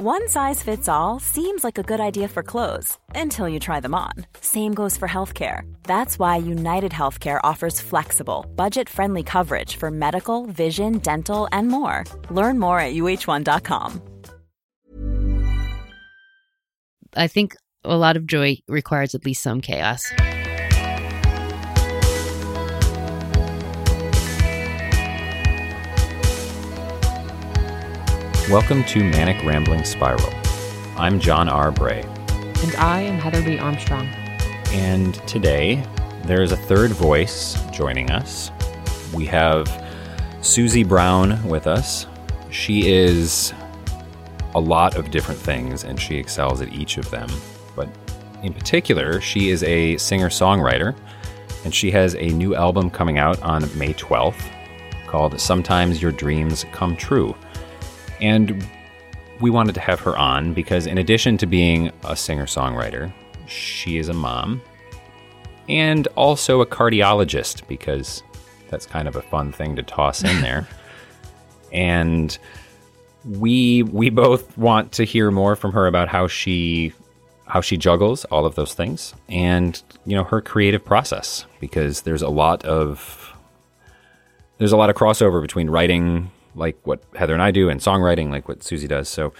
One size fits all seems like a good idea for clothes until you try them on. Same goes for healthcare. That's why United Healthcare offers flexible, budget friendly coverage for medical, vision, dental, and more. Learn more at uhone.com. I think a lot of joy requires at least some chaos. Welcome to Manic Rambling Spiral. I'm John R. Bray. And I am Heather Lee Armstrong. And today, there is a third voice joining us. We have Susie Brown with us. She is a lot of different things, and she excels at each of them. But in particular, she is a singer songwriter, and she has a new album coming out on May 12th called Sometimes Your Dreams Come True. And we wanted to have her on because, in addition to being a singer songwriter, she is a mom and also a cardiologist because that's kind of a fun thing to toss in there. and we we both want to hear more from her about how she how she juggles all of those things and you know her creative process because there's a lot of there's a lot of crossover between writing like what Heather and I do, and songwriting, like what Susie does. So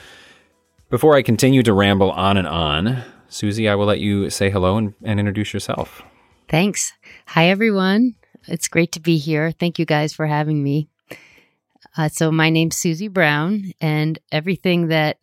before I continue to ramble on and on, Susie, I will let you say hello and, and introduce yourself. Thanks. Hi, everyone. It's great to be here. Thank you guys for having me. Uh, so, my name's Susie Brown, and everything that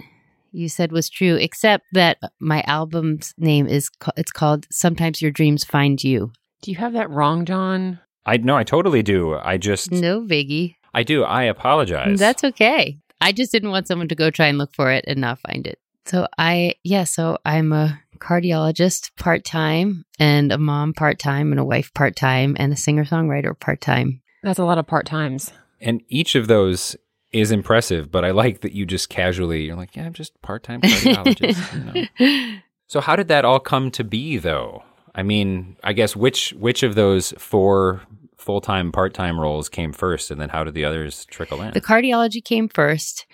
you said was true, except that my album's name is it's called "Sometimes Your Dreams Find You." Do you have that wrong, John? I no, I totally do. I just no biggie. I do. I apologize. That's okay. I just didn't want someone to go try and look for it and not find it. So I, yeah, so I'm a cardiologist part time and a mom part time and a wife part time and a singer songwriter part time. That's a lot of part times. And each of those is impressive, but I like that you just casually, you're like, yeah, I'm just part time cardiologist. you know? So how did that all come to be though? I mean, I guess which which of those four full time, part time roles came first, and then how did the others trickle in? The cardiology came first.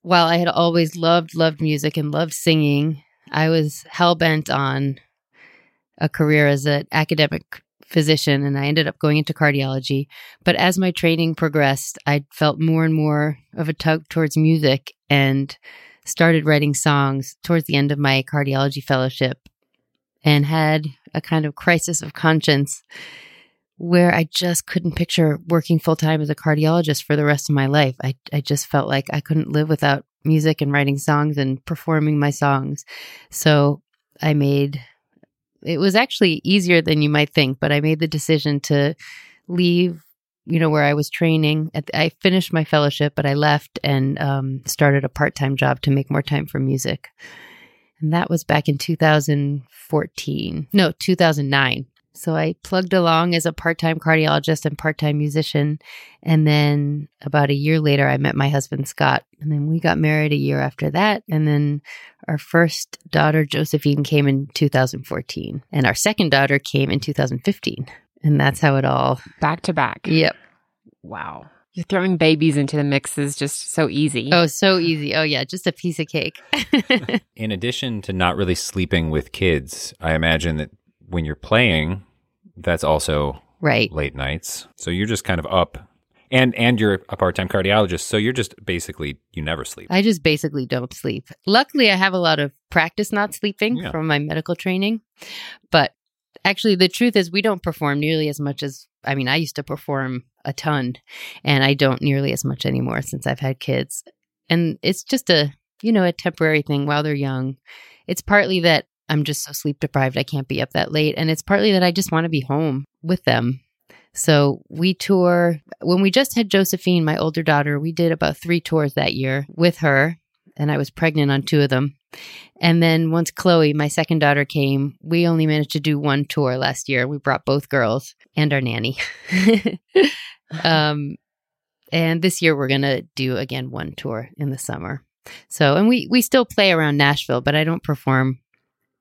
While I had always loved, loved music and loved singing, I was hell bent on a career as an academic physician and I ended up going into cardiology. But as my training progressed, I felt more and more of a tug towards music and started writing songs towards the end of my cardiology fellowship and had a kind of crisis of conscience where I just couldn't picture working full time as a cardiologist for the rest of my life. I, I just felt like I couldn't live without music and writing songs and performing my songs. So I made it was actually easier than you might think, but I made the decision to leave, you know, where I was training. I finished my fellowship, but I left and um, started a part time job to make more time for music. And that was back in 2014. No, 2009. So I plugged along as a part time cardiologist and part time musician. And then about a year later, I met my husband, Scott. And then we got married a year after that. And then our first daughter, Josephine, came in 2014. And our second daughter came in 2015. And that's how it all back to back. Yep. Wow. You're throwing babies into the mix is just so easy. Oh, so easy. Oh, yeah. Just a piece of cake. In addition to not really sleeping with kids, I imagine that when you're playing, that's also right. late nights. So you're just kind of up and and you're a part-time cardiologist. So you're just basically you never sleep. I just basically don't sleep. Luckily i have a lot of practice not sleeping yeah. from my medical training. But actually the truth is we don't perform nearly as much as i mean i used to perform a ton and i don't nearly as much anymore since i've had kids. And it's just a you know a temporary thing while they're young. It's partly that I'm just so sleep deprived. I can't be up that late. And it's partly that I just want to be home with them. So we tour. When we just had Josephine, my older daughter, we did about three tours that year with her. And I was pregnant on two of them. And then once Chloe, my second daughter, came, we only managed to do one tour last year. We brought both girls and our nanny. um, and this year we're going to do again one tour in the summer. So, and we we still play around Nashville, but I don't perform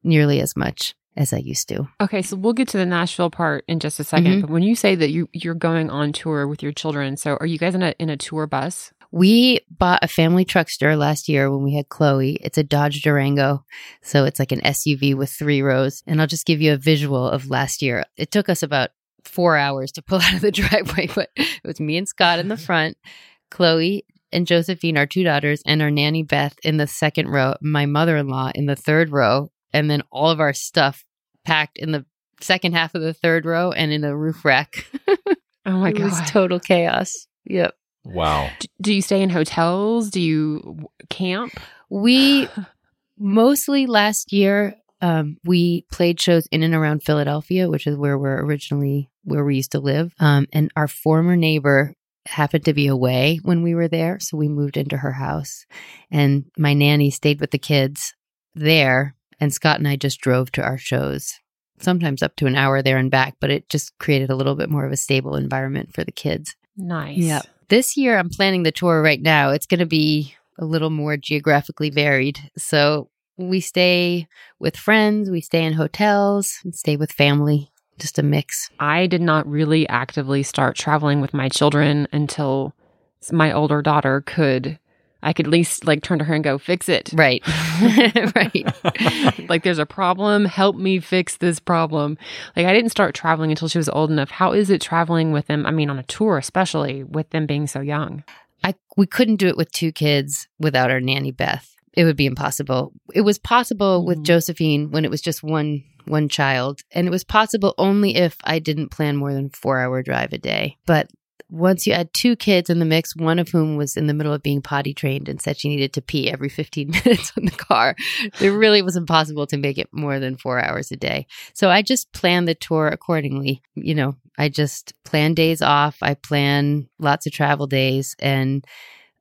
nearly as much as I used to. Okay, so we'll get to the Nashville part in just a 2nd mm-hmm. But when you say that you you're going on tour with your children, so are you guys in a in a tour bus? We bought a family truckster last year when we had Chloe. It's a Dodge Durango. So it's like an SUV with three rows. And I'll just give you a visual of last year. It took us about four hours to pull out of the driveway, but it was me and Scott in the front, Chloe and Josephine, our two daughters, and our nanny Beth in the second row, my mother in law in the third row, and then all of our stuff packed in the second half of the third row and in a roof rack. Oh my it god. was total chaos. Yep. Wow. D- Do you stay in hotels? Do you w- camp? We mostly last year um, we played shows in and around Philadelphia, which is where we're originally where we used to live. Um, and our former neighbor happened to be away when we were there, so we moved into her house. And my nanny stayed with the kids there, and Scott and I just drove to our shows. Sometimes up to an hour there and back, but it just created a little bit more of a stable environment for the kids. Nice. Yeah. This year, I'm planning the tour right now. It's going to be a little more geographically varied. So we stay with friends, we stay in hotels, and stay with family. Just a mix. I did not really actively start traveling with my children until my older daughter could I could at least like turn to her and go, fix it. Right. right. like there's a problem, help me fix this problem. Like I didn't start traveling until she was old enough. How is it traveling with them? I mean on a tour especially with them being so young. I we couldn't do it with two kids without our nanny Beth. It would be impossible. It was possible with Mhm. Josephine when it was just one one child, and it was possible only if I didn't plan more than 4-hour drive a day. But once you add two kids in the mix, one of whom was in the middle of being potty trained and said she needed to pee every 15 minutes in the car, it really was impossible to make it more than 4 hours a day. So I just plan the tour accordingly. You know, I just plan days off, I plan lots of travel days and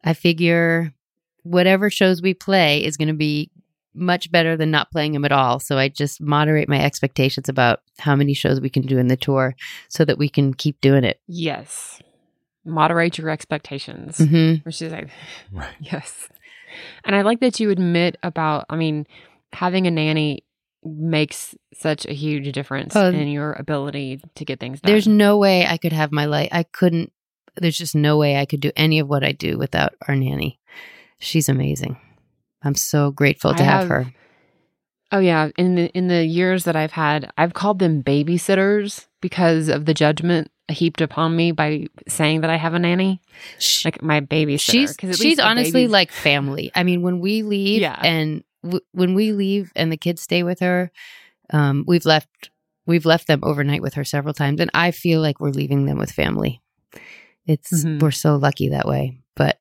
I figure whatever shows we play is going to be much better than not playing them at all. So I just moderate my expectations about how many shows we can do in the tour so that we can keep doing it. Yes. Moderate your expectations. hmm Or she's like, Right. Yes. And I like that you admit about, I mean, having a nanny makes such a huge difference Oh. in your ability to get things done. There's no way I could have my life. I couldn't, there's just no way I could do any of what I do without our nanny. She's amazing. I'm so grateful to have, have- her. Oh yeah, in the in the years that I've had, I've called them babysitters because of the judgment heaped upon me by saying that I have a nanny, Sh- like my babysitter. she's she's honestly like family. I mean, when we leave Yeah. and w- when we leave and the kids stay with her, um, we've left we've left them overnight with her several times, and I feel like we're leaving them with family. It's Mhm. we're so lucky that way, but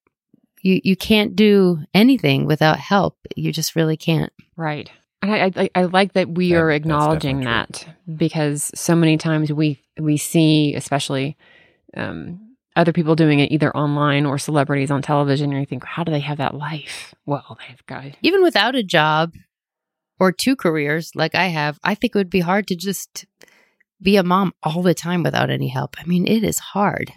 you you can't do anything without help. You just really can't. right. And I, I I like that we That- are acknowledging definitely that because so many times we we see, especially um, other people doing it either online or celebrities on television, and you think, how do they have that life? Well, they've got Even without a job or two careers like I have, I think it would be hard to just be a mom all the time without any help. I mean, it is hard.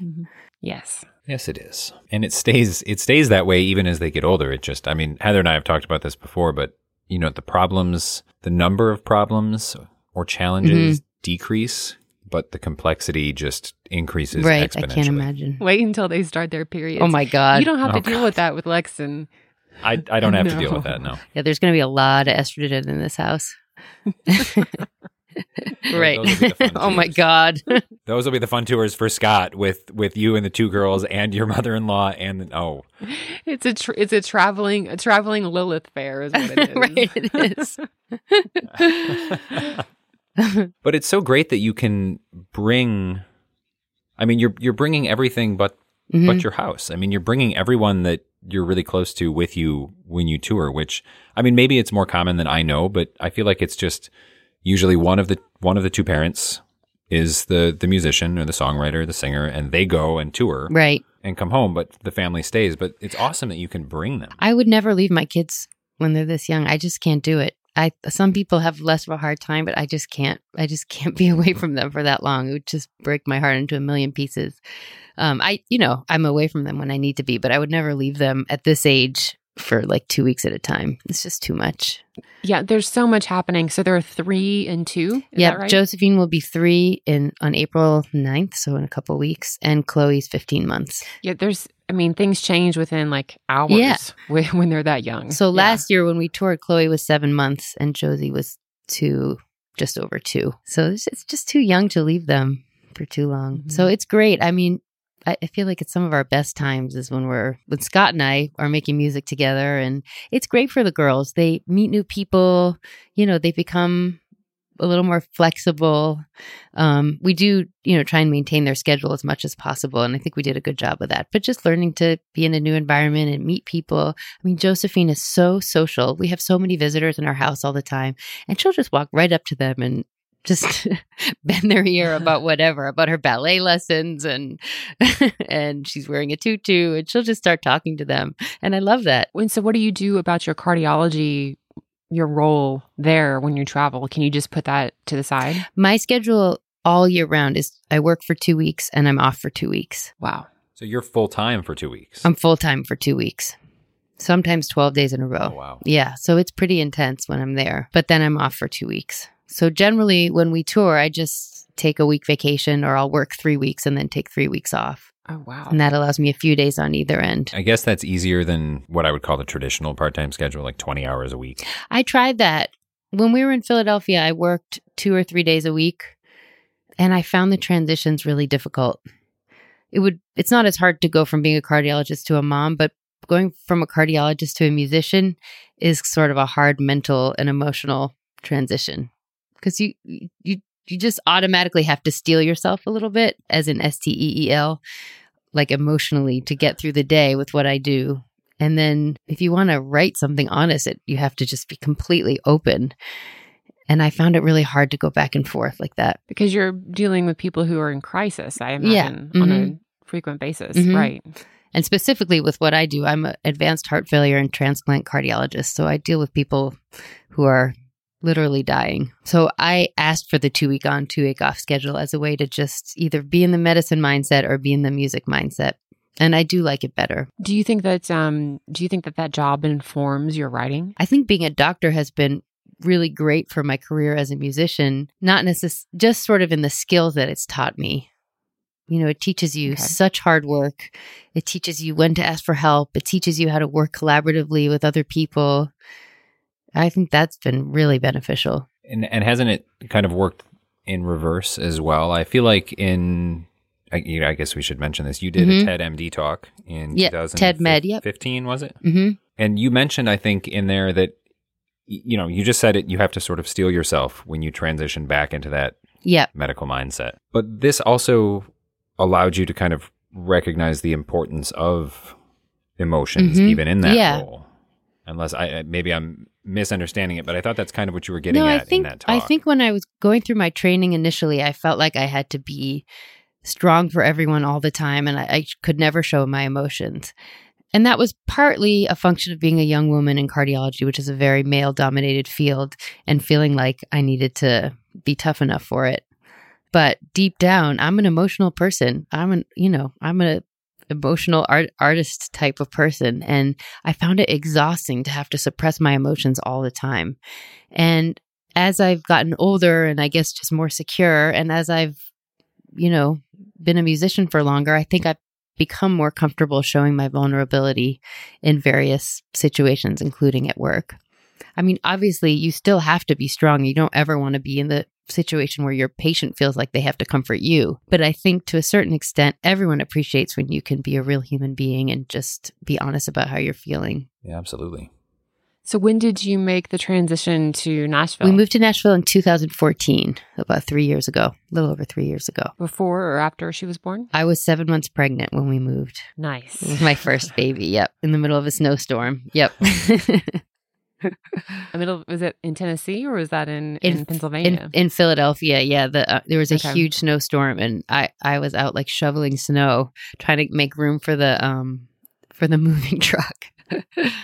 yes. Yes, it is, and it stays. It stays that way even as they get older. It just. I mean, Heather and I have talked about this before, but you know, the problems, the number of problems or challenges Mm-hmm. decrease, but the complexity just increases right. I can't imagine. Wait until they start their period. Oh my God. You don't have Oh, to deal with that with Lexon. I, I don't have to deal with that. No. Yeah, there's going to be a lot of estrogen in this house. right. Those will be the fun oh my. God. Those will be the fun tours for Scott with with you and the two girls and your mother-in-law and oh It's a tr- it's a traveling a traveling Lilith fair is what it is. right. It is. but it's so great that you can bring I mean you're you're bringing everything but Mhm. but your house. I mean you're bringing everyone that you're really close to with you when you tour, which I mean maybe it's more common than I know, but I feel like it's just usually one of the one of the two parents is the the musician or the songwriter, the singer and they go and tour right. and come home, but the family stays. But it's awesome that you can bring them. I would never leave my kids when they're this young. I just can't do it. I some people have less of a hard time, but I just can't. I just can't be away from them for that long. It would just break my heart into a million pieces. Um, I, you know, I'm away from them when I need to be, but I would never leave them at this age for like two weeks at a time. It's just too much. Yeah, there's so much happening. So there are three and two. Yeah, right? Josephine will be three in on April 9th, so in a couple weeks, and Chloe's 15 months. yeah, there's I mean, things change within like hours Yeah. when, when they're that young. So Yeah. last year when we toured, Chloe was seven months and Josie was two, just over two. So it's, it's just too young to leave them for too long. Mhm. So it's great. I mean, I, feel like it's some of our best times is when we're when Scott and I are making music together, and it's great for the girls. They meet new people. You know, they become a little more flexible. Um, we do, you know, try and maintain their schedule as much as possible, and I think we did a good job of that. But just learning to be in a new environment and meet people. I mean, Josephine is so social. We have so many visitors in our house all the time, and she'll just walk right up to them and just bend their ear about whatever, about her ballet lessons and and she's wearing a tutu and she'll just start talking to them. And I love that. And so, what do you do about your cardiology, your role there when you travel? Can you just put that to the side? My schedule all year round is I work for 2 weeks and I'm off for 2 weeks. Wow. So you're full time for two weeks. I'm full-time for 2 weeks. Sometimes 12 days in a row. oh wow. Yeah, so it's pretty intense when I'm there, but then I'm off for two weeks. So generally, when we tour, I just take a week vacation or I'll work three weeks and then take three weeks off. Oh, wow. And that allows me a few days on either end. I guess that's easier than what I would call the traditional part-time schedule, like 20 hours a week. I tried that. When we were in Philadelphia, I worked two or three days a week and I found the transitions really difficult. It would it's not as hard to go from being a cardiologist to a mom, but going from a cardiologist to a musician is sort of a hard mental and emotional transition. Cuz you you you just automatically have to steel yourself a little bit as an S T E E L like emotionally to get through the day with what I do. And then if you want to write something honest, it, you have to just be completely open. And I found it really hard to go back and forth like that. because you're dealing with people who are in crisis, I Yeah. imagine, on a frequent basis. Mhm. Right. And specifically with what I do, I'm an advanced heart failure and transplant cardiologist. So I deal with people who are literally dying. So I asked for the two week on, two week off schedule as a way to just either be in the medicine mindset or be in the music mindset. And I do like it better. Do you think that um do you think that that job informs your writing? I think being a doctor has been really great for my career as a musician, not necessarily just sort of in the skills that it's taught me. You know, it teaches you Okay. such hard work. It teaches you when to ask for help. It teaches you how to work collaboratively with other people. I think that's been really beneficial. And and hasn't it kind of worked in reverse as well? I feel like in I, you know, I guess we should mention this. You did Mhm. a TED MD talk in Yeah, TED Med, yep. 2015, was it? hmm And you mentioned, I think, in there that you know you just said it. You have to sort of steel yourself when you transition back into that Yeah. medical mindset. But this also allowed you to kind of recognize the importance of emotions, Mhm. even in that Yeah. role. Unless I- maybe I'm misunderstanding it, but I thought that's kind of what you were getting no, at I think in that talk. I think when I was going through my training initially, I felt like I had to be strong for everyone all the time, and I, I could never show my emotions. And that was partly a function of being a young woman in cardiology, which is a very male dominated field, and feeling like I needed to be tough enough for it. But deep down, I'm an emotional person. I'm an, you know, I'm a emotional art, artist type of person. And I found it exhausting to have to suppress my emotions all the time. And as I've gotten older and I guess just more secure, and as I've, you know, been a musician for longer, I think I've become more comfortable showing my vulnerability in various situations, including at work. I mean, obviously, you still have to be strong. You don't ever want to be in the situation where your patient feels like they have to comfort you. But I think to a certain extent, everyone appreciates when you can be a real human being and just be honest about how you're feeling. yeah, absolutely. So when did you make the transition to Nashville? We moved to Nashville in 2014, about three years ago, a little over three years ago. before or after she was born? I was seven months pregnant when we moved. Nice. my first baby. Yep. In the middle of a snowstorm. Yep. I mean, was it in Tennessee or was that in, in, In- Pennsylvania? in, in Philadelphia. Yeah. The, uh, there was a Okay. huge snowstorm and I, I was out like shoveling snow, trying to make room for the, um, for the moving truck.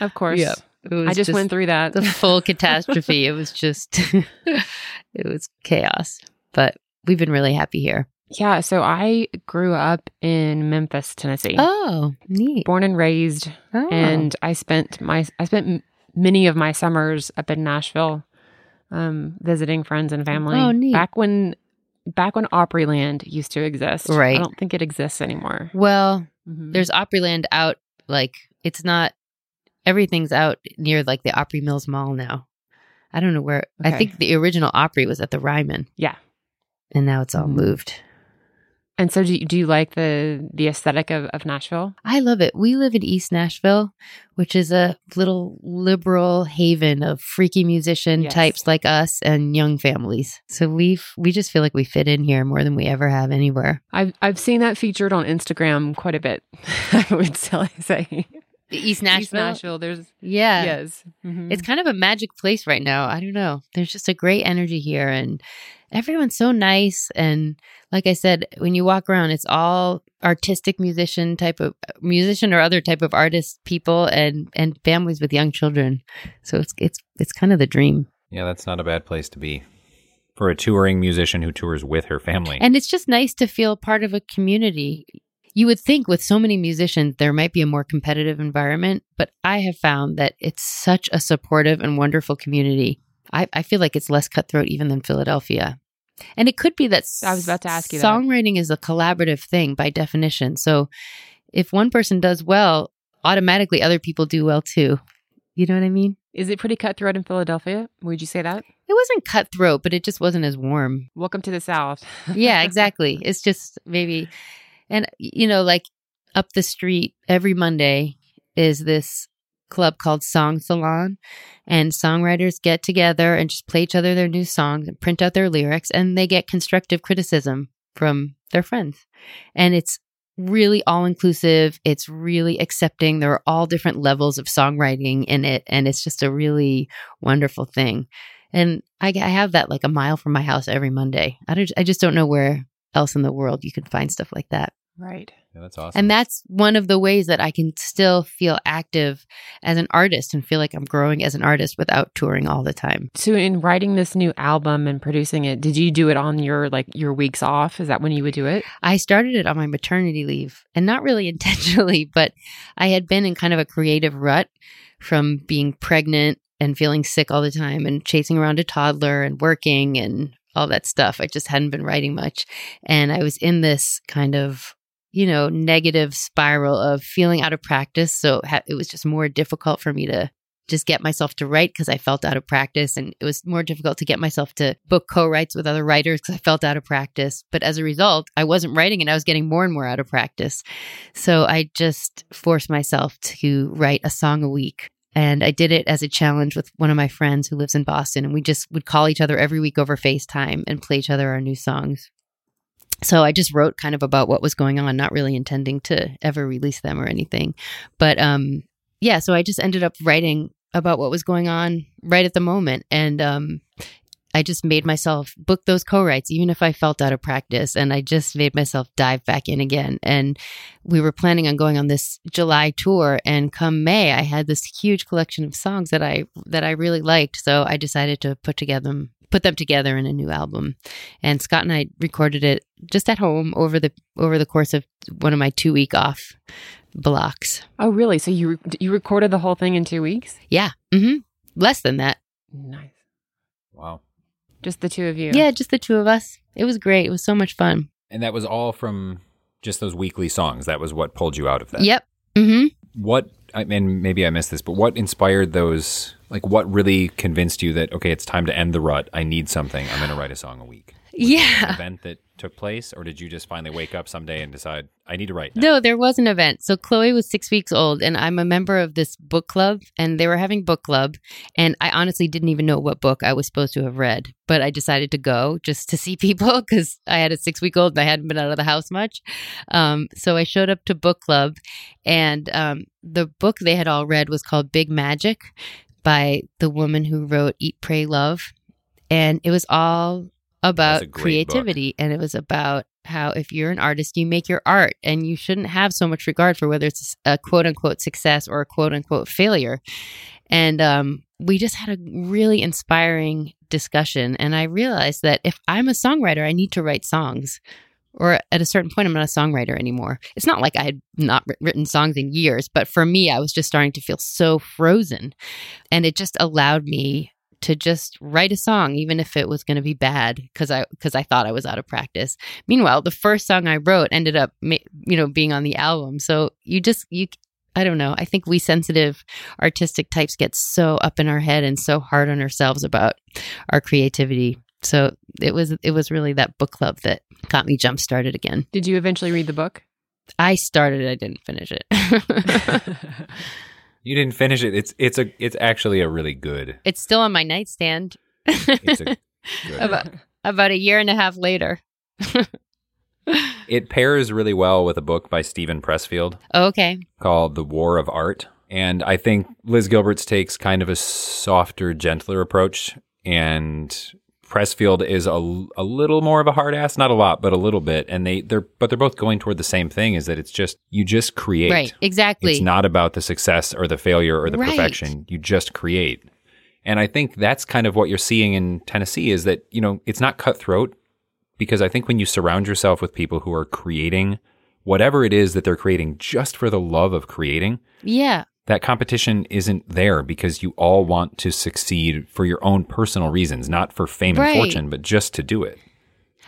of course. Yeah. It was I just, went through that. the full catastrophe. It was just, it was chaos, but we've been really happy here. yeah. So I grew up in Memphis, Tennessee. Oh, neat. Born and raised, Oh. and I spent my I spent many of my summers up in Nashville, um, visiting friends and family. Oh, neat. Back when back when Opryland used to exist. Right. I don't think it exists anymore. Well, Mhm. There's Opryland out like it's not everything's out near like the Opry Mills Mall now. I don't know where. I think the original Opry was at the Ryman, yeah. and now it's all Mhm. moved. And so, do you, do you like the the aesthetic of, of Nashville? I love it. We live in East Nashville, which is a little liberal haven of freaky musician Yes. types like us and young families. So we've we just feel like we fit in here more than we ever have anywhere. I've I've seen that featured on Instagram quite a bit. I would still say East East Nashville. Nashville. There's Yeah. yes, Mhm. It's kind of a magic place right now. I don't know. There's just a great energy here and everyone's so nice and like I said, when you walk around it's all artistic musician type of musician or other type of artist people and and families with young children. So it's it's it's kind of the dream. Yeah, that's not a bad place to be for a touring musician who tours with her family. And it's just nice to feel part of a community. You would think with so many musicians, there might be a more competitive environment, but I have found that it's such a supportive and wonderful community. I, I feel like it's less cutthroat even than Philadelphia. And it could be that I was about to ask you songwriting is a collaborative thing by definition. So if one person does well, automatically other people do well too. You know what I mean? Is it pretty cutthroat in Philadelphia? Would you say that? It wasn't cutthroat, but it just wasn't as warm. Welcome to the South. yeah, exactly. It's just maybe, and you know, like up the street every Monday is this club called Song Salon, and songwriters get together and just play each other their new songs and print out their lyrics, and they get constructive criticism from their friends, and it's really all inclusive. It's really accepting. There are all different levels of songwriting in it, and it's just a really wonderful thing. And I, I have that like a mile from my house every Monday. I, I just don't know where else in the world you can find stuff like that. Right. Yeah, that's awesome. And that's one of the ways that I can still feel active as an artist and feel like I'm growing as an artist without touring all the time. So in writing this new album and producing it, did you do it on your like your weeks off? Is that when you would do it? I started it on my maternity leave and not really intentionally, but I had been in kind of a creative rut from being pregnant and feeling sick all the time and chasing around a toddler and working and all that stuff. I just hadn't been writing much. And I was in this kind of, you know, negative spiral of feeling out of practice. So ha- it was just more difficult for me to just get myself to write because I felt out of practice. And it was more difficult to get myself to book co writes with other writers because I felt out of practice. But as a result, I wasn't writing and I was getting more and more out of practice. So I just forced myself to write a song a week. And I did it as a challenge with one of my friends who lives in Boston. And we just would call each other every week over FaceTime and play each other our new songs. So I just wrote kind of about what was going on, not really intending to ever release them or anything. But um, yeah, so I just ended up writing about what was going on right at the moment. And um, I just made myself book those co writes, even if I felt out of practice. And I just made myself dive back in again. And we were planning on going on this July tour. And come May, I had this huge collection of songs that I that I really liked. So I decided to put together put them together in a new album. And Scott and I recorded it just at home over the over the course of one of my two week off blocks. Oh, really? So you re- you recorded the whole thing in two weeks? Yeah. Mm-hmm. Less than that. Nice. wow. Just the two of you. Yeah, just the two of us. It was great. It was so much fun. And that was all from just those weekly songs. That was what pulled you out of that. Yep. Mm-hmm. What, I mean, maybe I missed this, but what inspired those? Like, what really convinced you that, okay, it's time to end the rut? I need something. I'm going to write a song a week. Was there an Yeah. event that took place, or did you just finally wake up someday and decide, I need to write now? No, there was an event. So Chloe was six weeks old, and I'm a member of this book club, and they were having book club. And I honestly didn't even know what book I was supposed to have read, but I decided to go just to see people because I had a six week old and I hadn't been out of the house much. Um, so I showed up to book club, and um, the book they had all read was called Big Magic by the woman who wrote Eat, Pray, Love. And it was all about great book. creativity and it was about how if you're an artist you make your art and you shouldn't have so much regard for whether it's a quote unquote success or a quote unquote failure and um, we just had a really inspiring discussion and i realized that if i'm a songwriter i need to write songs or at a certain point i'm not a songwriter anymore it's not like i had not written songs in years but for me i was just starting to feel so frozen and it just allowed me to just write a song even if it was going to be bad because i because i thought i was out of practice. Meanwhile the first song i wrote ended up you know being on the album. So you just you i don't know. I think we sensitive artistic types get so up in our head and so hard on ourselves about our creativity. So it was it was really that book club that got me jump started again. Did you eventually read the book? i started i didn't finish it You didn't finish it. It's it's a it's actually a really good. it's still on my nightstand It's a good. about, about a year and a half later It pairs really well with a book by Steven Pressfield oh, okay called The War of Art. And I think Liz Gilbert's takes kind of a softer, gentler approach. And Pressfield is a, a little more of a hard ass, not a lot, but a little bit. And they, they're, but they're both going toward the same thing is that it's just, you just create. right exactly It's not about the success or the failure or the Right. perfection. You just create. And I think that's kind of what you're seeing in Tennessee is that, you know, it's not cutthroat because I think when you surround yourself with people who are creating whatever it is that they're creating just for the love of creating, yeah that competition isn't there because you all want to succeed for your own personal reasons, not for fame Right. and fortune, but just to do it.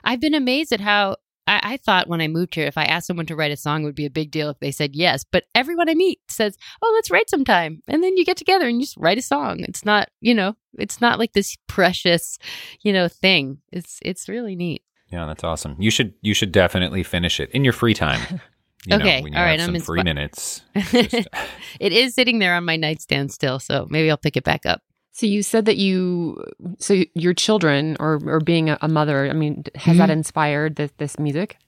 I've been amazed at how I, I thought when I moved here, if I asked someone to write a song, it would be a big deal if they said yes. But everyone I meet says, "Oh, let's write sometime," and then you get together and you just write a song. It's not, you know, it's not like this precious, you know, thing. It's it's really neat. Yeah, that's awesome. You should you should definitely finish it in your free time. You know, Okay, when you all have I'm some free inspi- minutes. just- it is sitting there on my nightstand still, so maybe I'll pick it back up. So you said that you, so your children or or being a, a mother. I mean, has that Mhm. inspired this this music?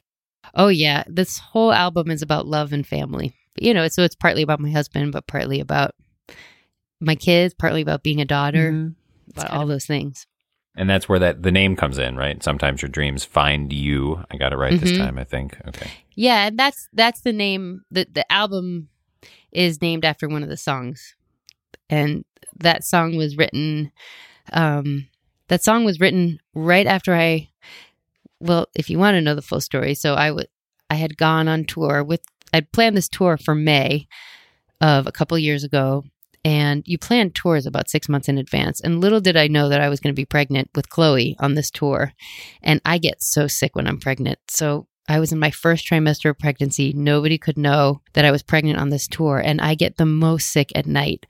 Oh yeah, this whole album is about love and family. You know, so it's partly about my husband, but partly about my kids, partly about being a daughter, Mhm. about kind all those things. And that's where that the name comes in, right? Sometimes your dreams find you. I got it right this Mhm. time, I think. Okay. Yeah, and that's that's the name. the The album is named after one of the songs, and that song was written. Um, that song was written right after I. Well, if you want to know the full story, so I would I had gone on tour with I'd planned this tour for May of a couple years ago, and you plan tours about six months in advance. And little did I know that I was going to be pregnant with Chloe on this tour, and I get so sick when I'm pregnant. So I was in my first trimester of pregnancy. Nobody could know that I was pregnant on this tour. And I get the most sick at night,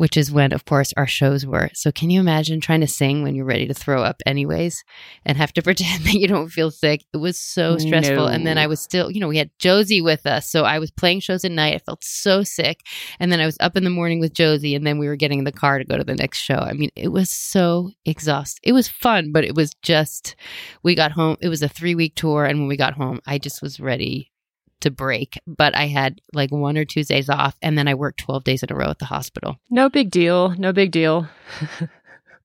which is when, of course, our shows were. So can you imagine trying to sing when you're ready to throw up, anyways, and have to pretend that you don't feel sick? It was so stressful. And then I was still, you know, we had Josie with us. So I was playing shows at night. I felt so sick. And then I was up in the morning with Josie. And then we were getting in the car to go to the next show. I mean, it was so exhausting. It was fun, but it was just we got home it was a three week tour and when we got home i just was ready to break but i had like one or two days off and then i worked 12 days in a row at the hospital No big deal. No big deal.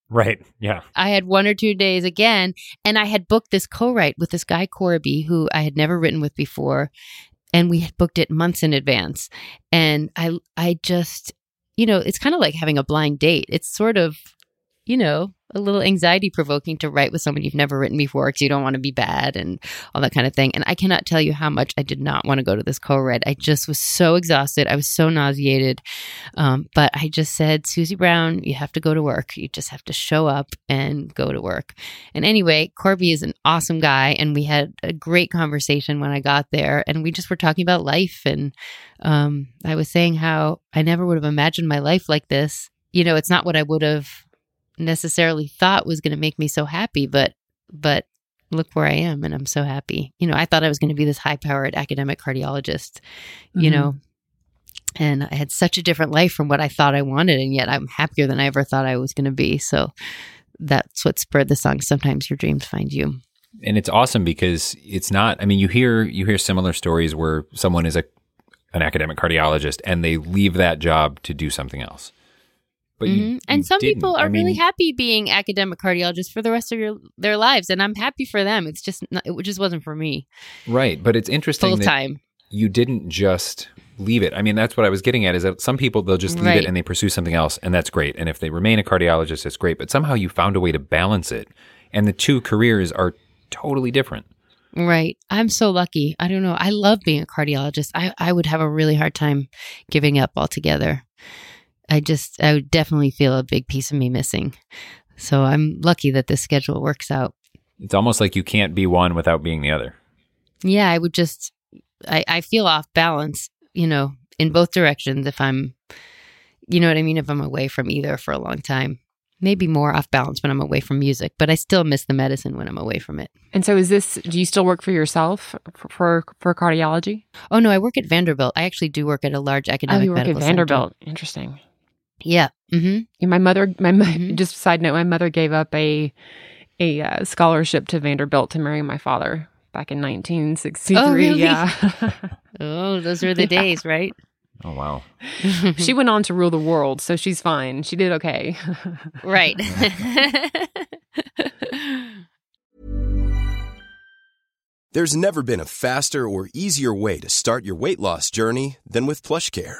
Right. Yeah. i had one or two days again and i had booked this co-write with this guy corby who i had never written with before and we had booked it months in advance and i i just you know it's kind of like having a blind date it's sort of you know a little anxiety provoking to write with someone you've never written before because you don't want to be bad and all that kind of thing. And I cannot tell you how much I did not want to go to this co write. I just was so exhausted. I was so nauseated. Um, but I just said, Susie Brown, you have to go to work. You just have to show up and go to work. And anyway, Corby is an awesome guy. And we had a great conversation when I got there. And we just were talking about life. And um, I was saying how I never would have imagined my life like this. You know, it's not what I would have necessarily thought was going to make me so happy, but but look where I am and I'm so happy. You know, I thought I was going to be this high-powered academic cardiologist, you Mhm. know. And I had such a different life from what I thought I wanted and yet I'm happier than I ever thought I was going to be. So that's what spurred the song sometimes your dreams find you. and it's awesome because it's not i mean you hear you hear similar stories where someone is a an academic cardiologist and they leave that job to do something else but you- Mhm. you and some didn't. people I are really happy being academic cardiologists for the rest of your, their lives and I'm happy for them. It's just not, it just wasn't for me right but it's interesting full that time. you didn't just leave it i mean that's what i was getting at is that some people they'll just leave Right. it and they pursue something else and that's great and if they remain a cardiologist it's great but somehow you found a way to balance it and the two careers are totally different Right. I'm so lucky. I don't know. I love being a cardiologist. I, I would have a really hard time giving up altogether. I just, I would definitely feel a big piece of me missing. So I'm lucky that this schedule works out. It's almost like you can't be one without being the other. Yeah, I would just, I, I feel off balance, you know, in both directions if I'm, you know what I mean? If I'm away from either for a long time. Maybe more off balance when I'm away from music, but I still miss the medicine when I'm away from it. And so, is this? Do you still work for yourself for for, for cardiology? Oh no, I work at Vanderbilt. I actually do work at a large oh, academic. Oh, you work at medical center. Vanderbilt. Interesting. Yeah. Mm-hmm. Yeah, my mother, my mo- Mhm. just side note, my mother gave up a a uh, scholarship to Vanderbilt to marry my father back in 1963. Oh, really? Yeah, Oh, those were the Yeah. days, right? Oh wow. she went on to rule the world, so she's fine. She did okay. right. There's never been a faster or easier way to start your weight loss journey than with PlushCare.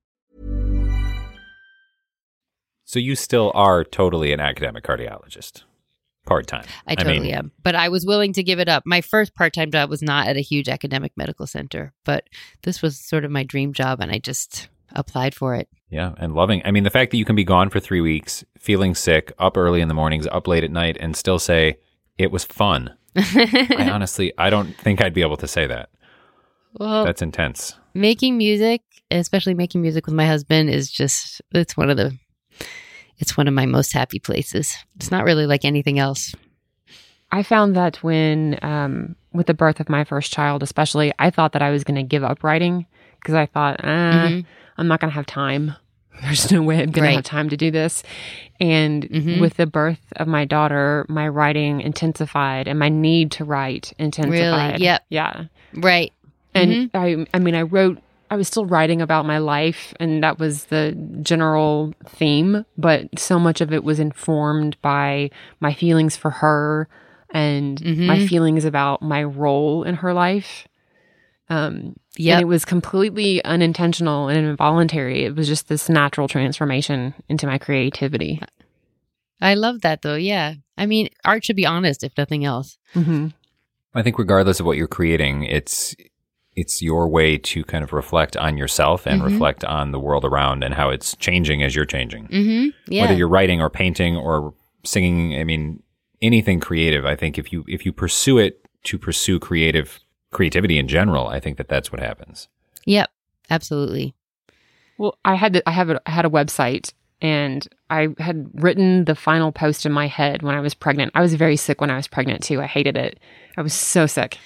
So you still are totally an academic cardiologist, part time. I totally am. But I was willing to give it up. My first part time job was not at a huge academic medical center, but this was sort of my dream job, and I just applied for it. Yeah, and loving. I mean, the fact that you can be gone for three weeks, feeling sick, up early in the mornings, up late at night, and still say it was fun. I honestly, I don't think I'd be able to say that. well, That's intense. making music, especially making music with my husband, is just it's one of the it's one of my most happy places. It's not really like anything else. I found that when, um, with the birth of my first child, especially, I thought that I was going to give up writing because I thought, uh, Mhm. I'm not going to have time. There's no way I'm going to have time to do this. And Mhm. with the birth of my daughter, my writing intensified and my need to write intensified. Really? Yep. Yeah. Right. And I, I mean, I wrote, I was still writing about my life, and that was the general theme, but so much of it was informed by my feelings for her and my Mhm. feelings about my role in her life. Um, Yep. And it was completely unintentional and involuntary. It was just this natural transformation into my creativity. I love that though. Yeah. I mean, art should be honest, if nothing else. Mm-hmm. I think regardless of what you're creating, it's it's your way to kind of reflect on yourself and Mhm. reflect on the world around and how it's changing as you're changing. Mm-hmm. Yeah. Whether you're writing or painting or singing, I mean, anything creative. I think if you if you pursue it to pursue creative creativity in general, I think that that's what happens. Yep. Absolutely. Well, I had to, I have a, I had a website and I had written the final post in my head when I was pregnant. I was very sick when I was pregnant too. I hated it. I was so sick.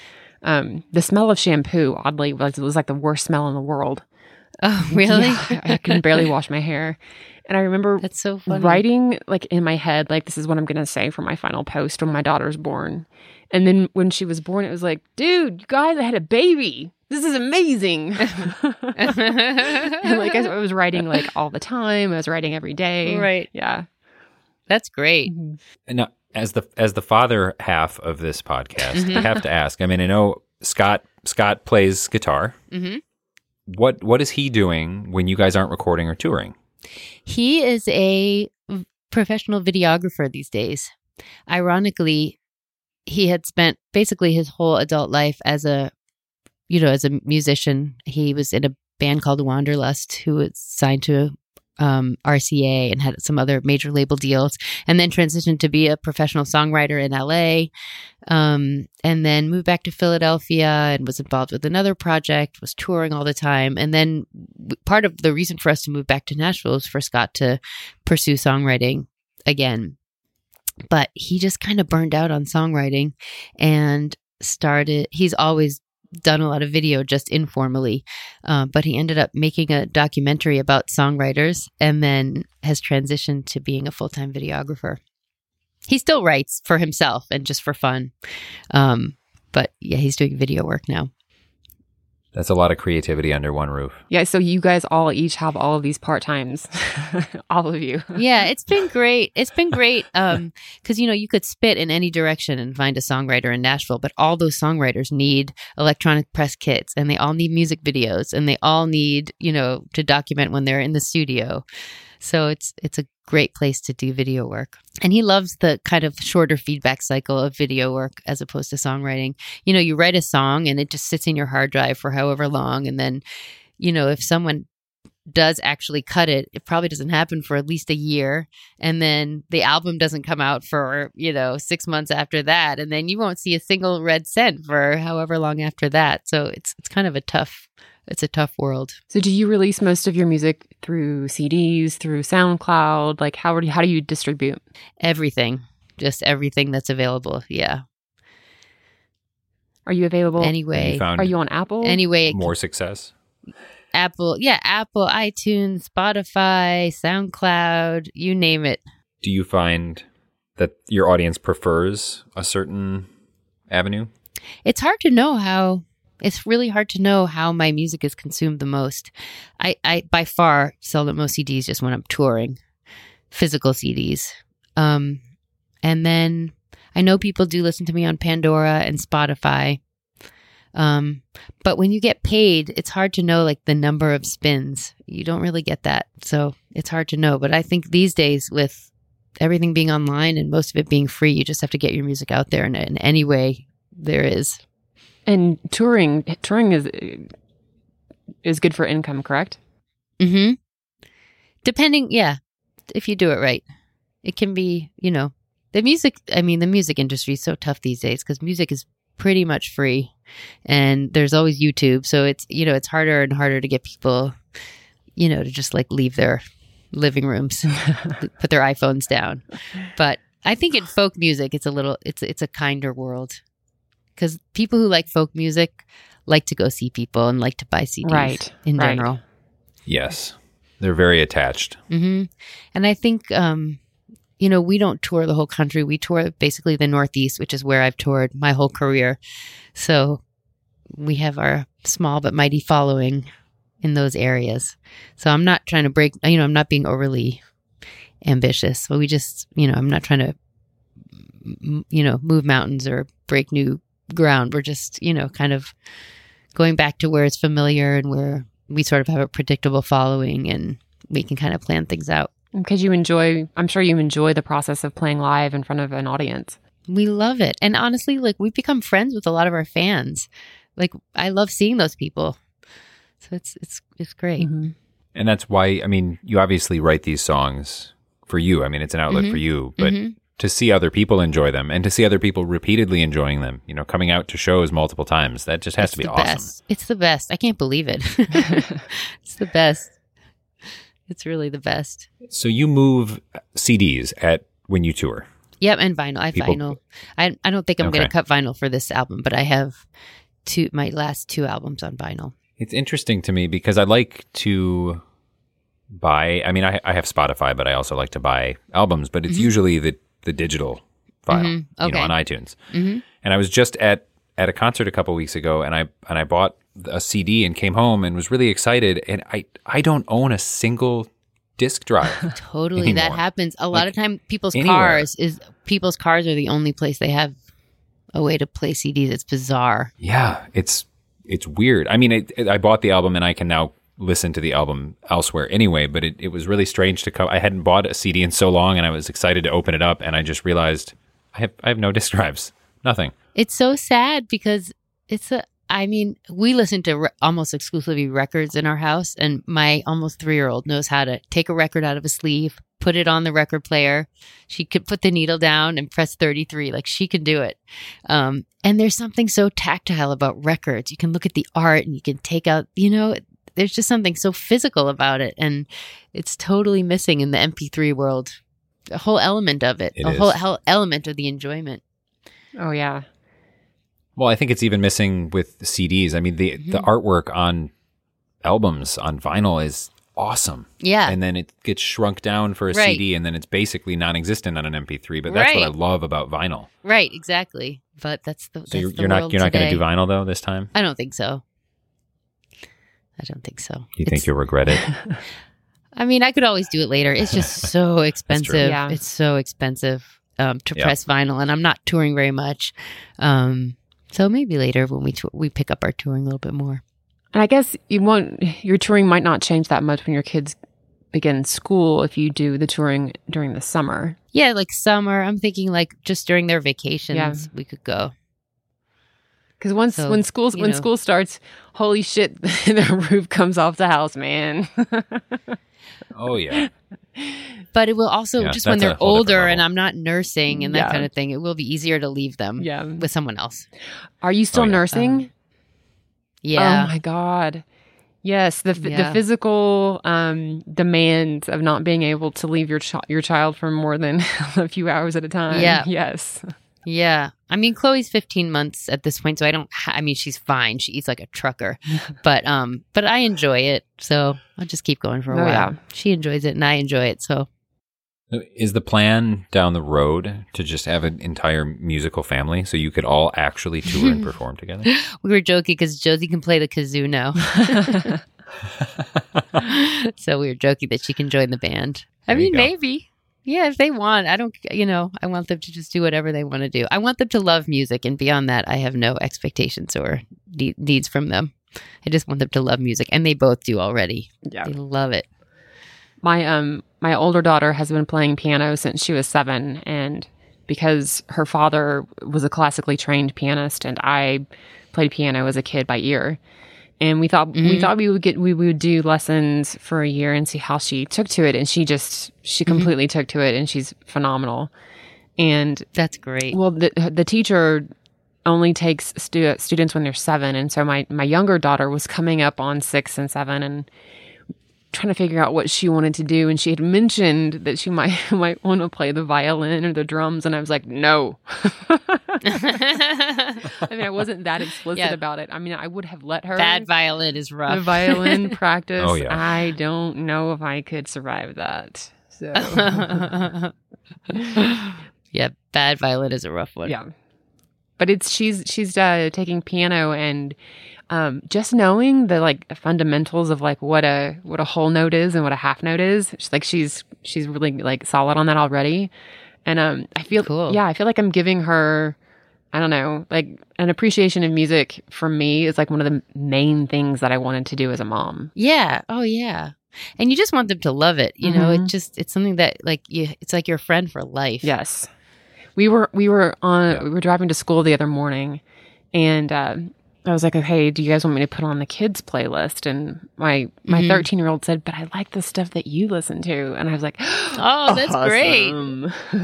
Um, the smell of shampoo, oddly, was, was like the worst smell in the world. Oh, really? Yeah, I can barely wash my hair. And I remember That's so funny. writing like in my head, like this is what I'm gonna say for my final post when my daughter's born. And then when she was born, it was like, dude, you guys, I had a baby. This is amazing. and like I was writing like all the time. I was writing every day. Right. Yeah. That's great. And now, as the as the father half of this podcast, Mm-hmm. I have to ask. I mean, I know Scott Scott plays guitar. Mm-hmm. What what is he doing when you guys aren't recording or touring? He is a professional videographer these days. Ironically, he had spent basically his whole adult life as a, you know, as a musician. He was in a band called Wanderlust, who was signed to um, RCA and had some other major label deals, and then transitioned to be a professional songwriter in LA, um, and then moved back to Philadelphia and was involved with another project, was touring all the time. And then part of the reason for us to move back to Nashville was for Scott to pursue songwriting again. But he just kind of burned out on songwriting and started, he's always done a lot of video just informally, uh, but he ended up making a documentary about songwriters and then has transitioned to being a full time videographer. He still writes for himself and just for fun. Um, but yeah, he's doing video work now. That's a lot of creativity under one roof. Yeah, so you guys all each have all of these part times, all of you. yeah, it's been great. It's been great um cuz you know, you could spit in any direction and find a songwriter in Nashville, but all those songwriters need electronic press kits and they all need music videos and they all need, you know, to document when they're in the studio. So it's it's a great place to do video work. And he loves the kind of shorter feedback cycle of video work as opposed to songwriting. You know, you write a song and it just sits in your hard drive for however long and then you know, if someone does actually cut it, it probably doesn't happen for at least a year. And then the album doesn't come out for, you know, six months after that. And then you won't see a single red cent for however long after that. So it's it's kind of a tough it's a tough world. So do you release most of your music through CDs, through SoundCloud? Like how do you, how do you distribute? Everything. Just everything that's available. Yeah. Are you available Anyway. You Are you on Apple? Anyway, more success? Apple, yeah, Apple, iTunes, Spotify, SoundCloud, you name it. Do you find that your audience prefers a certain avenue? It's hard to know how it's really hard to know how my music is consumed the most. I, I by far sell the most CDs just when I'm touring, physical CDs. Um, and then I know people do listen to me on Pandora and Spotify. Um, but when you get paid, it's hard to know like the number of spins. You don't really get that. So it's hard to know. But I think these days with everything being online and most of it being free, you just have to get your music out there in, in any way there is. And touring touring is is good for income, correct? Mm-hmm. Depending, yeah, if you do it right, it can be. You know, the music. I mean, the music industry is so tough these days because music is pretty much free, and there's always YouTube. So it's you know it's harder and harder to get people, you know, to just like leave their living rooms, put their iPhones down. But I think in folk music, it's a little it's it's a kinder world because people who like folk music like to go see people and like to buy CDs Right, in right. general. Yes. They're very attached. hmm And I think, um, you know, we don't tour the whole country. We tour basically the Northeast, which is where I've toured my whole career. So we have our small but mighty following in those areas. So I'm not trying to break, you know, I'm not being overly ambitious. But we just, you know, I'm not trying to, you know, move mountains or break new ground. We're just, you know, kind of going back to where it's familiar and where we sort of have a predictable following and we can kind of plan things out. Because you enjoy, I'm sure you enjoy the process of playing live in front of an audience. We love it. And honestly, like we've become friends with a lot of our fans. Like I love seeing those people. So it's it's it's great. Mm-hmm. And that's why, I mean, you obviously write these songs for you. I mean, it's an outlet mm-hmm. for you, but mm-hmm. To see other people enjoy them and to see other people repeatedly enjoying them, you know, coming out to shows multiple times, that just has to be the awesome. best. It's the best. I can't believe it. it's the best. It's really the best. So you move CDs at when you tour. Yep, and vinyl. I have People- vinyl. I I don't think I'm going to cut vinyl for this album, but I have two my last two albums on vinyl. It's interesting to me because I like to buy. I mean, I, I have Spotify, but I also like to buy albums. But it's mm-hmm. usually the the digital file, you know, Mm-hmm. Okay. on iTunes. And I was just at at a concert a couple weeks ago, and I and I bought a CD and came home and was really excited. And I I don't own a single disc drive. Totally, that happens a lot of time. People's anywhere. cars is people's cars are the only place they have a way to play CDs. It's bizarre. yeah, it's it's weird. I mean, it, it- I bought the album and I can now listen to the album elsewhere anyway. But it, it was really strange to come. I hadn't bought a CD in so long, and I was excited to open it up, and I just realized I have I have no disc drives, nothing. It's so sad because it's a. I mean, we listen to re- almost exclusively records in our house, and my almost three year old knows how to take a record out of a sleeve, put it on the record player. She could put the needle down and press 33. Like she can do it. Um, and there's something so tactile about records. You can look at the art and you can take out, you know, there's just something so physical about it. And it's totally missing in the MP3 world. A whole element of it, It a is. whole, whole element of the enjoyment. Oh, yeah. Well, I think it's even missing with CDs. I mean, the the Mm-hmm. artwork on albums on vinyl is awesome. Yeah. And then it gets shrunk down for a Right. CD and then it's basically non-existent on an MP3, but that's what I love about vinyl. Right, exactly. But that's the So that's you're, the you're not you're not going to do vinyl though this time? I don't think so. I don't think so. You It's- think you'll regret it? I mean, I could always do it later. It's just so expensive. Yeah. It's so expensive um, to Yeah. press vinyl, and I'm not touring very much. Um, so maybe later when we tou- we pick up our touring a little bit more. And I guess you won't, your touring might not change that much when your kids begin school if you do the touring during the summer. Yeah, like summer. I'm thinking like just during their vacations we could go. Because once So, when schools when know. school starts, holy shit, the roof comes off the house, man. oh yeah. But it will also Yeah, just when they're older and. I'm not nursing and that Yeah. kind of thing, it will be easier to leave them yeah. with someone else. Are you still Oh, yeah. nursing? Um, Yeah. Oh my god. Yes, the f- the physical um, demands of not being able to leave your ch- your child for more than a few hours at a time. Yeah. Yes. Yeah. I mean, Chloe's 15 months at this point, so I don't, ha- I mean, she's fine. She eats like a trucker, but, um, but I enjoy it. So I'll just keep going for a Oh, while. yeah. She enjoys it and I enjoy it. So Is the plan down the road to just have an entire musical family so you could all actually tour and perform together? we were joking because Josie can play the kazoo now. so we were joking that she can join the band. I There you mean, maybe. Yeah, if they want. I don't, you know, I want them to just do whatever they want to do. I want them to love music. And beyond that, I have no expectations or de- needs from them. I just want them to love music. And they both do already. Yeah. They love it. My um my older daughter has been playing piano since she was 7 and because her father was a classically trained pianist and I played piano as a kid by ear. And we thought we Mhm. thought we would get we would do lessons for a year and see how she took to it and she just she completely took to it and she's phenomenal. And That's great. well, the the teacher only takes stu- students when they're seven, and so my my younger daughter was coming up on six and seven, and trying to figure out what she wanted to do. And she had mentioned that she might might want to play the violin or the drums, and I was like, no. I mean, I wasn't that explicit Yeah. about it. I mean, I would have let her Bad violin is rough. the violin practice. Oh, yeah. I don't know if I could survive that. So yeah, bad violin is a rough one. Yeah. But it's she's she's uh, taking piano and um, just knowing the like fundamentals of like what a what a whole note is and what a half note is. She's like she's she's really like solid on that already. And um I feel Cool. yeah, I feel like I'm giving her I don't know, like an appreciation of music for me is like one of the main things that I wanted to do as a mom. Yeah. Oh, yeah. And you just want them to love it. You know, it Mhm. just, it's something that like you, it's like your friend for life. Yes. We were we were on we were driving to school the other morning and uh, I was like, okay, do you guys want me to put on the kids playlist? And my my Mhm. 13 year old said, but I like the stuff that you listen to. And I was like, Oh, that's great.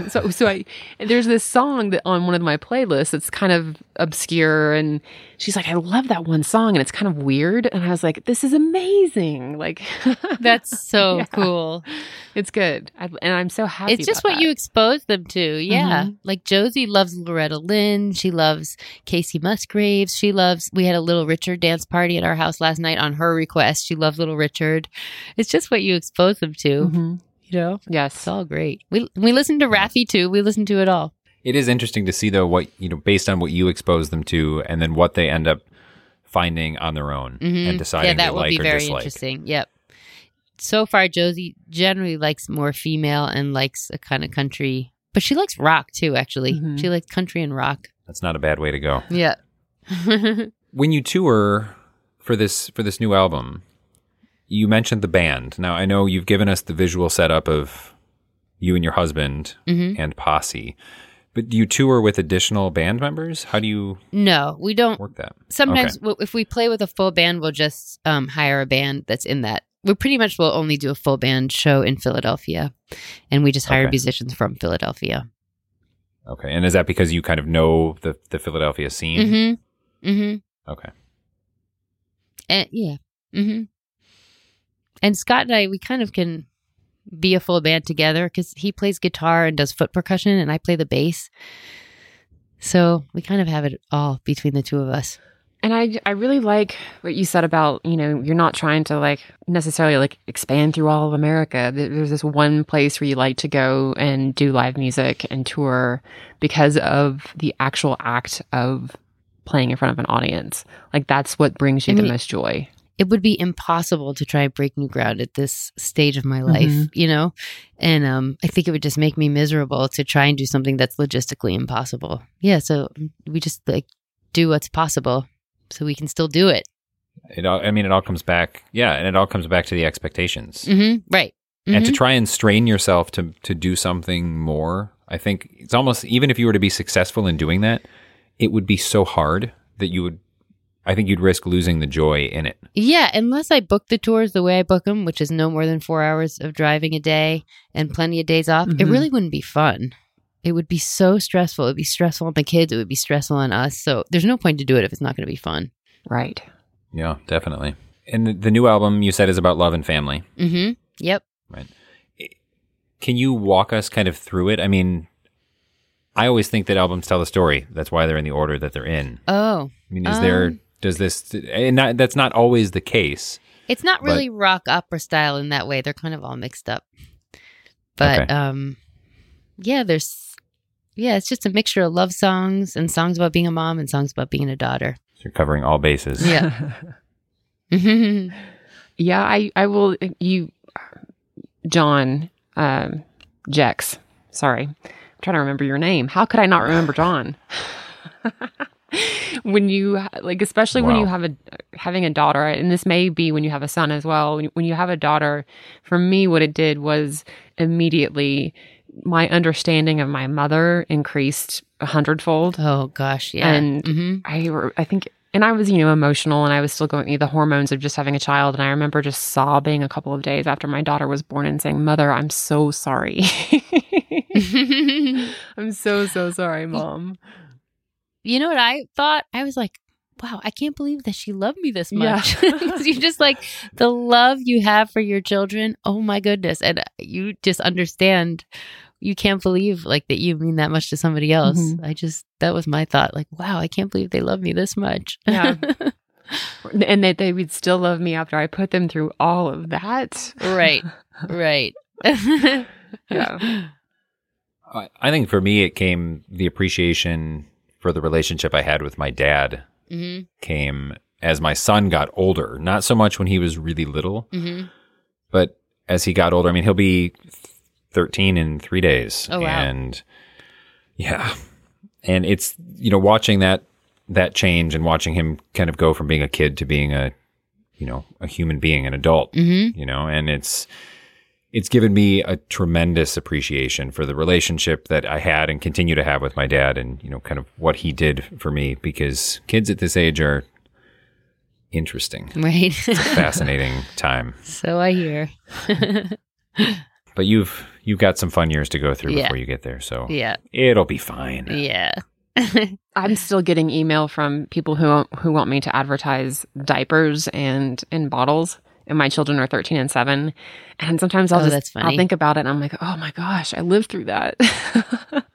so so I there's this song that on one of my playlists It's kind of obscure and she's like, I love that one song and it's kind of weird. And I was like, this is amazing. Like That's so Yeah. cool. it's good. I, and I'm so happy. It's just what that. you expose them to. Yeah. Mhm. Like Josie loves Loretta Lynn. She loves Kacey Musgraves. She loves, we had a Little Richard dance party at our house last night on her request. She loves Little Richard. It's just what you expose them to, Mhm. you know? Yes. It's all great. We, we listen to Raffi too. We listen to it all. It is interesting to see though what you know based on what you expose them to, and then what they end up finding on their own Mhm. and deciding yeah, that they will like be very dislike. interesting. Yep. So far, Josie generally likes more female and likes a kind of country, but she likes rock too. Actually, Mhm. she likes country and rock. That's not a bad way to go. Yeah. When you tour for this for this new album, you mentioned the band. Now I know you've given us the visual setup of you and your husband Mhm. and posse, but do you tour with additional band members? How do you no, we don't. work that? Sometimes w if we play with a full band, we'll just um, hire a band that's in that. We pretty much will only do a full band show in Philadelphia, and we just hire Okay. musicians from Philadelphia. Okay, and is that because you kind of know the the Philadelphia scene? Mm-hmm. Mm-hmm. Okay. And yeah. Mm-hmm. And Scott and I, we kind of can be a full band together because he plays guitar and does foot percussion, and I play the bass. So we kind of have it all between the two of us. And I, I really like what you said about, you know, you're not trying to like necessarily like expand through all of America. There's this one place where you like to go and do live music and tour because of the actual act of playing in front of an audience. Like that's what brings you I the mean, most joy. It would be impossible to try and break new ground at this stage of my life, Mhm. you know? And um, I think it would just make me miserable to try and do something that's logistically impossible. Yeah. So we just like do what's possible so we can still do it. It all, I mean, it all comes back. Yeah, and it all comes back to the expectations. hmm Right. and to Mhm. try and strain yourself to to do something more i think it's almost even if you were to be successful in doing that it would be so hard that you would i think you'd risk losing the joy in it Yeah, unless I book the tours the way I book them, which is no more than four hours of driving a day and plenty of days off, it Mhm. really wouldn't be fun. It would be so stressful. It would be stressful on the kids. It would be stressful on us. So there's no point to do it if it's not going to be fun. Right. yeah definitely and the, the new album you said is about love and family Mm-hmm. Yep. right can you walk us kind of through it i mean i always think that albums tell a story that's why they're in the order that they're in Oh, i mean is there Um, does this and not, that's not always the case it's not But- really rock opera style in that way. They're kind of all mixed up. But Okay. um, yeah, there's yeah, it's just a mixture of love songs and songs about being a mom and songs about being a daughter. you're covering all bases Yeah. Yeah, I, I will. You, John, um, Jex. Sorry, I'm trying to remember your name. How could I not remember John? when you like, especially when you have a having a daughter, and this may be when you have a son as well. When you, when you have a daughter, for me, what it did was immediately my understanding of my mother increased a hundredfold. oh gosh, yeah. And hmm I, I think, and I was, you know, emotional and I was still going through the hormones of just having a child. And I remember just sobbing a couple of days after my daughter was born and saying, Mother, I'm so sorry. I'm so, so sorry, Mom. you know what I thought? I was like, wow, I can't believe that she loved me this Yeah. much. 'Cause you just like the love you have for your children. Oh my goodness. And uh, you just understand. You can't believe like that you mean that much to somebody else. Mhm. I just, that was my thought. Like, wow, I can't believe they love me this much. Yeah. And that they would still love me after I put them through all of that. right. Right. Yeah. I I think for me, it came the appreciation for the relationship I had with my dad hmm came as my son got older. Not so much when he was really little, hmm but as he got older. I mean, he'll be 13 in three days. Oh, wow. And yeah. And it's, you know, watching that, that change and watching him kind of go from being a kid to being a, you know, a human being, an adult, hmm you know, and it's, it's given me a tremendous appreciation for the relationship that I had and continue to have with my dad and, you know, kind of what he did for me because kids at this age are interesting, Right. fascinating time. so I hear. But you've you've got some fun years to go through Yeah. before you get there, so yeah. it'll be fine. Yeah. I'm still getting email from people who who want me to advertise diapers and and bottles. And my children are 13 and 7. And sometimes I'll Oh, just that's funny. I'll think about it and I'm like, "Oh my gosh, I lived through that."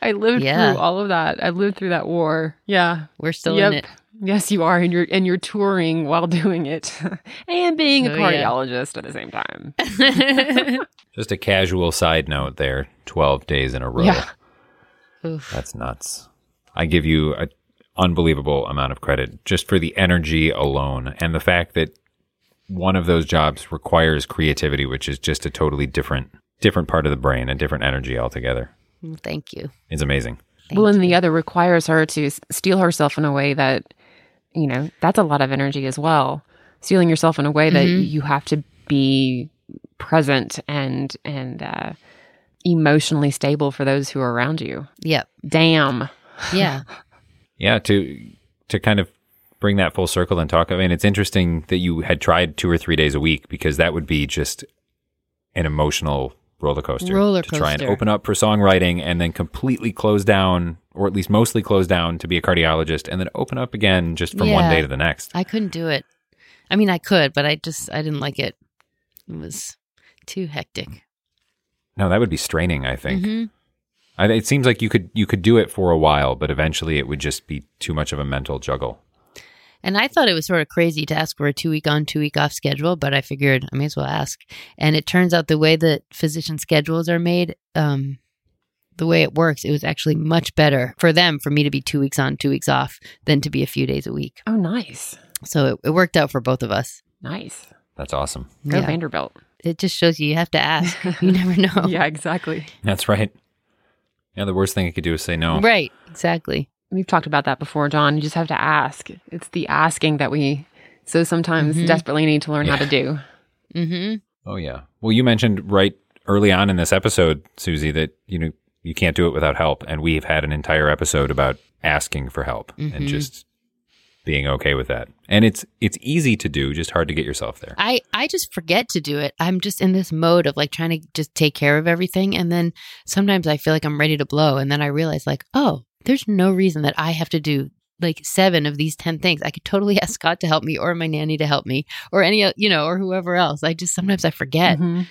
I lived Yeah. through all of that. I lived through that war. Yeah. We're still Yep. in it. Yes, you are and you're and you're touring while doing it and being a Oh, yeah. cardiologist at the same time. Just a casual side note there, 12 days in a row. Yeah. Oof. That's nuts. I give you an unbelievable amount of credit just for the energy alone and the fact that one of those jobs requires creativity, which is just a totally different different part of the brain, a different energy altogether. Thank you. It's amazing. Thank well, and you. the other requires her to s- steel herself in a way that, you know, that's a lot of energy as well. Steeling yourself in a way that Mhm. you have to be present and and uh, emotionally stable for those who are around you. Yep. Damn. Yeah. Yeah, to to kind of bring that full circle and talk. I mean, it's interesting that you had tried two or three days a week because that would be just an emotional roller coaster. Roller coaster to try and open up for songwriting and then completely close down, or at least mostly close down to be a cardiologist, and then open up again just from one day to the next. I couldn't do it. I mean, I could, but I just I didn't like it. It was too hectic. No, that would be straining. I think. hmm I, it seems like you could you could do it for a while, but eventually it would just be too much of a mental juggle. And I thought it was sort of crazy to ask for a two week on, two week off schedule, but I figured I may as well ask. And it turns out the way that physician schedules are made, um, the way it works, it was actually much better for them for me to be two weeks on, two weeks off than to be a few days a week. Oh, nice. So it, it worked out for both of us. Nice. That's awesome. Go Yeah. Vanderbilt. It just shows you you have to ask. You never know. Yeah, exactly. That's right. Yeah, the worst thing you could do is say no. Right. Exactly. We've talked about that before, John. You just have to ask. It's the asking that we so sometimes Mhm. desperately need to learn how to do. Mm-hmm. Oh yeah. Well, you mentioned right early on in this episode, Suzie, that you know you can't do it without help, and we've had an entire episode about asking for help and Mhm. just being okay with that. And it's it's easy to do, just hard to get yourself there. I, I just forget to do it. I'm just in this mode of like trying to just take care of everything. And then sometimes I feel like I'm ready to blow. And then I realize, like, oh, there's no reason that I have to do like seven of these 10 things. I could totally ask Scott to help me or my nanny to help me or any, you know, or whoever else. I just sometimes I forget. Mhm.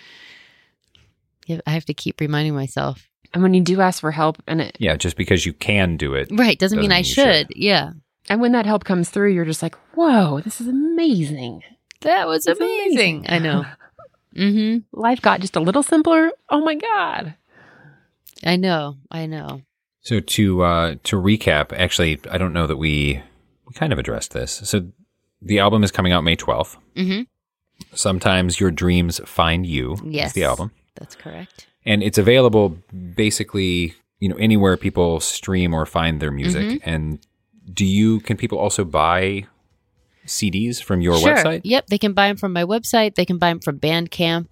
I have to keep reminding myself. And when you do ask for help, and it, Yeah, just because you can do it. Right. Doesn't, mean Doesn't I mean you should. should. Yeah. and when that help comes through, you're just like, "Whoa, this is amazing! That was It's amazing. I know. mm-hmm. Life got just a little simpler. Oh my god!" I know. I know. So to uh, to recap, actually, I don't know that we we kind of addressed this. So the album is coming out May twelfth. Mm-hmm. Sometimes your dreams find you. is Yes. the album, That's correct. and it's available basically, you know, anywhere people stream or find their music. Mm-hmm. And do you can people also buy CDs from your sure. website? Yep, they can buy them from my website. They can buy them from Bandcamp,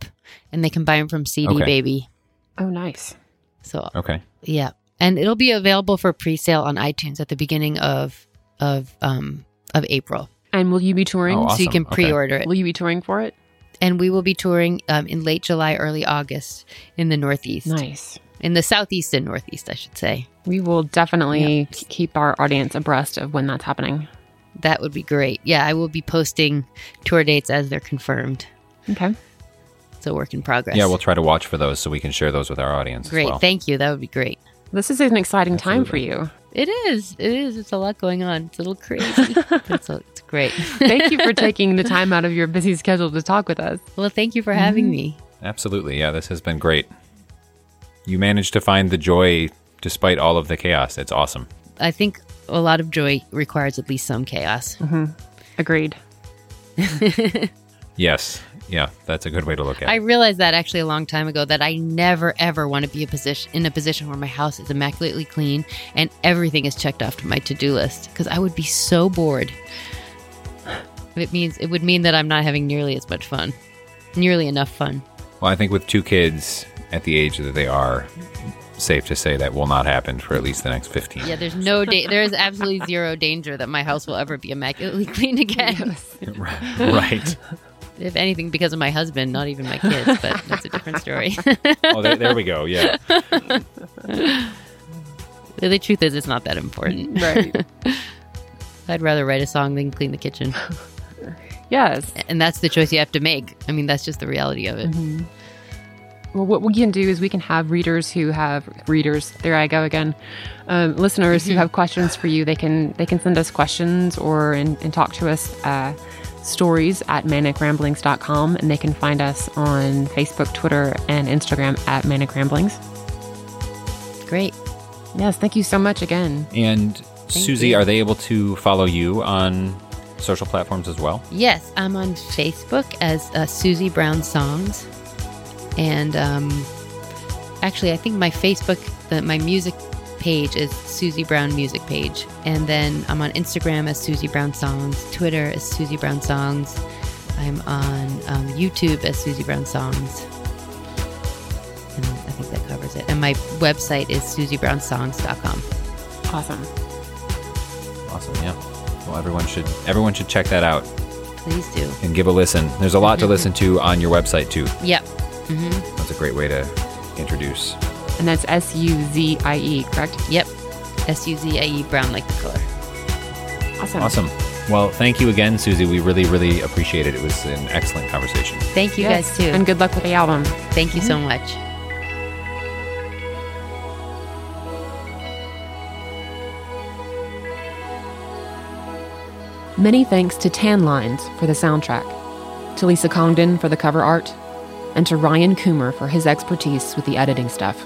and they can buy them from CD Okay. Baby. Oh, nice. So Okay. yeah, and it'll be available for pre-sale on iTunes at the beginning of of um of April, And will you be touring? Oh, so you can Okay. pre-order it. Will you be touring for it? And we will be touring um, in late July, early August in the Northeast, Nice. in the Southeast and Northeast, I should say. We will definitely Yeah. keep our audience abreast of when that's happening. That would be great. Yeah, I will be posting tour dates as they're confirmed. Okay. It's a work in progress. Yeah, we'll try to watch for those so we can share those with our audience. as great. well. Thank you. That would be great. This is an exciting time for you. It is. It is. It's a lot going on. It's a little crazy. but it's, it's great. Thank you for taking the time out of your busy schedule to talk with us. well, thank you for having mm-hmm. me. Absolutely. Yeah, this has been great. You managed to find the joy despite all of the chaos. It's awesome. I think a lot of joy requires at least some chaos. Mm-hmm. Agreed. Yes. Yeah, that's a good way to look at it. I realized that actually a long time ago that I never ever want to be a position in a position where my house is immaculately clean and everything is checked off to my to-do list because I would be so bored. It means it would mean that I'm not having nearly as much fun. Nearly enough fun. Well, I think with two kids at the age that they are, safe to say that will not happen for at least the next 15 Yeah, there's no da- there is absolutely zero danger that my house will ever be immaculately clean again. right. If anything, because of my husband, not even my kids, but that's a different story. Oh, there, there we go. Yeah. the truth is, it's not that important. Right. I'd rather write a song than clean the kitchen. yes. And that's the choice you have to make. I mean, that's just the reality of it. Well, what we can do is we can have readers who have readers. There I go again. Um, listeners who have questions for you. They can they can send us questions or and, and talk to us. Uh, stories at manicramblings.com and they can find us on Facebook, Twitter, and Instagram at Manic Ramblings. Great. Yes, thank you so much again. And Suzie, you. are they able to follow you on social platforms as well? Yes, I'm on Facebook as uh, Suzie Brown Songs, and um, actually, I think my Facebook, the, my music page is Suzie Brown Music Page, and then I'm on Instagram as Suzie Brown Songs, Twitter as Suzie Brown Songs. I'm on um, YouTube as Suzie Brown Songs, and I think that covers it. And my website is suziebrownsongs.com. Awesome. Awesome. Yeah. Well, everyone should everyone should check that out Please do. and give a listen. There's a lot to listen to on your website too. Yep. hmm That's a great way to introduce. And that's S U Z I E, correct? Yep. S U Z I E, brown like the color. Awesome. Awesome. Well, thank you again, Suzie. We really, really appreciate it. It was an excellent conversation. Thank you yes. guys, too. And good luck with the album. Thank you mm-hmm. so much. Many thanks to Tan Lines for the soundtrack, to Lisa Congdon for the cover art, and to Ryan Coomer for his expertise with the editing stuff.